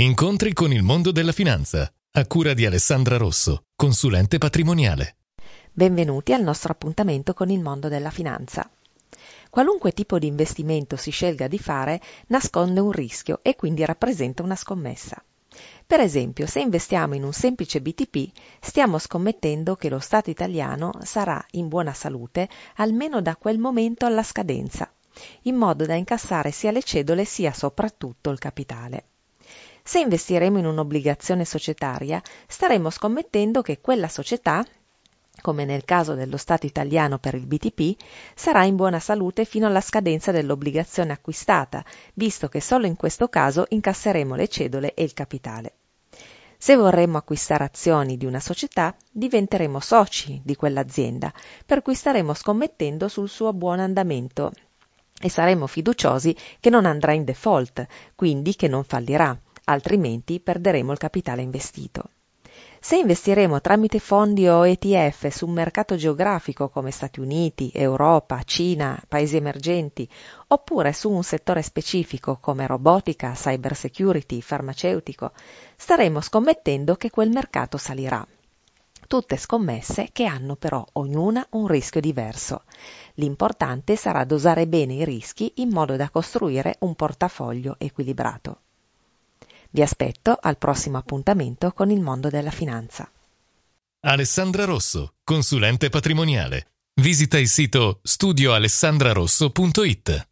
Incontri con il mondo della finanza, a cura di Alessandra Rosso, consulente patrimoniale. Benvenuti al nostro appuntamento con il mondo della finanza. Qualunque tipo di investimento si scelga di fare nasconde un rischio e quindi rappresenta una scommessa. Per esempio, se investiamo in un semplice BTP, stiamo scommettendo che lo Stato italiano sarà in buona salute almeno da quel momento alla scadenza, in modo da incassare sia le cedole sia soprattutto il capitale. Se investiremo in un'obbligazione societaria, staremo scommettendo che quella società, come nel caso dello Stato italiano per il BTP, sarà in buona salute fino alla scadenza dell'obbligazione acquistata, visto che solo in questo caso incasseremo le cedole e il capitale. Se vorremmo acquistare azioni di una società, diventeremo soci di quell'azienda, per cui staremo scommettendo sul suo buon andamento e saremo fiduciosi che non andrà in default, quindi che non fallirà altrimenti perderemo il capitale investito. Se investiremo tramite fondi o ETF su un mercato geografico come Stati Uniti, Europa, Cina, paesi emergenti, oppure su un settore specifico come robotica, cyber security, farmaceutico, staremo scommettendo che quel mercato salirà. Tutte scommesse che hanno però ognuna un rischio diverso. L'importante sarà dosare bene i rischi in modo da costruire un portafoglio equilibrato. Vi aspetto al prossimo appuntamento con il mondo della finanza. Alessandra Rosso, consulente patrimoniale. Visita il sito studioalessandrarosso.it.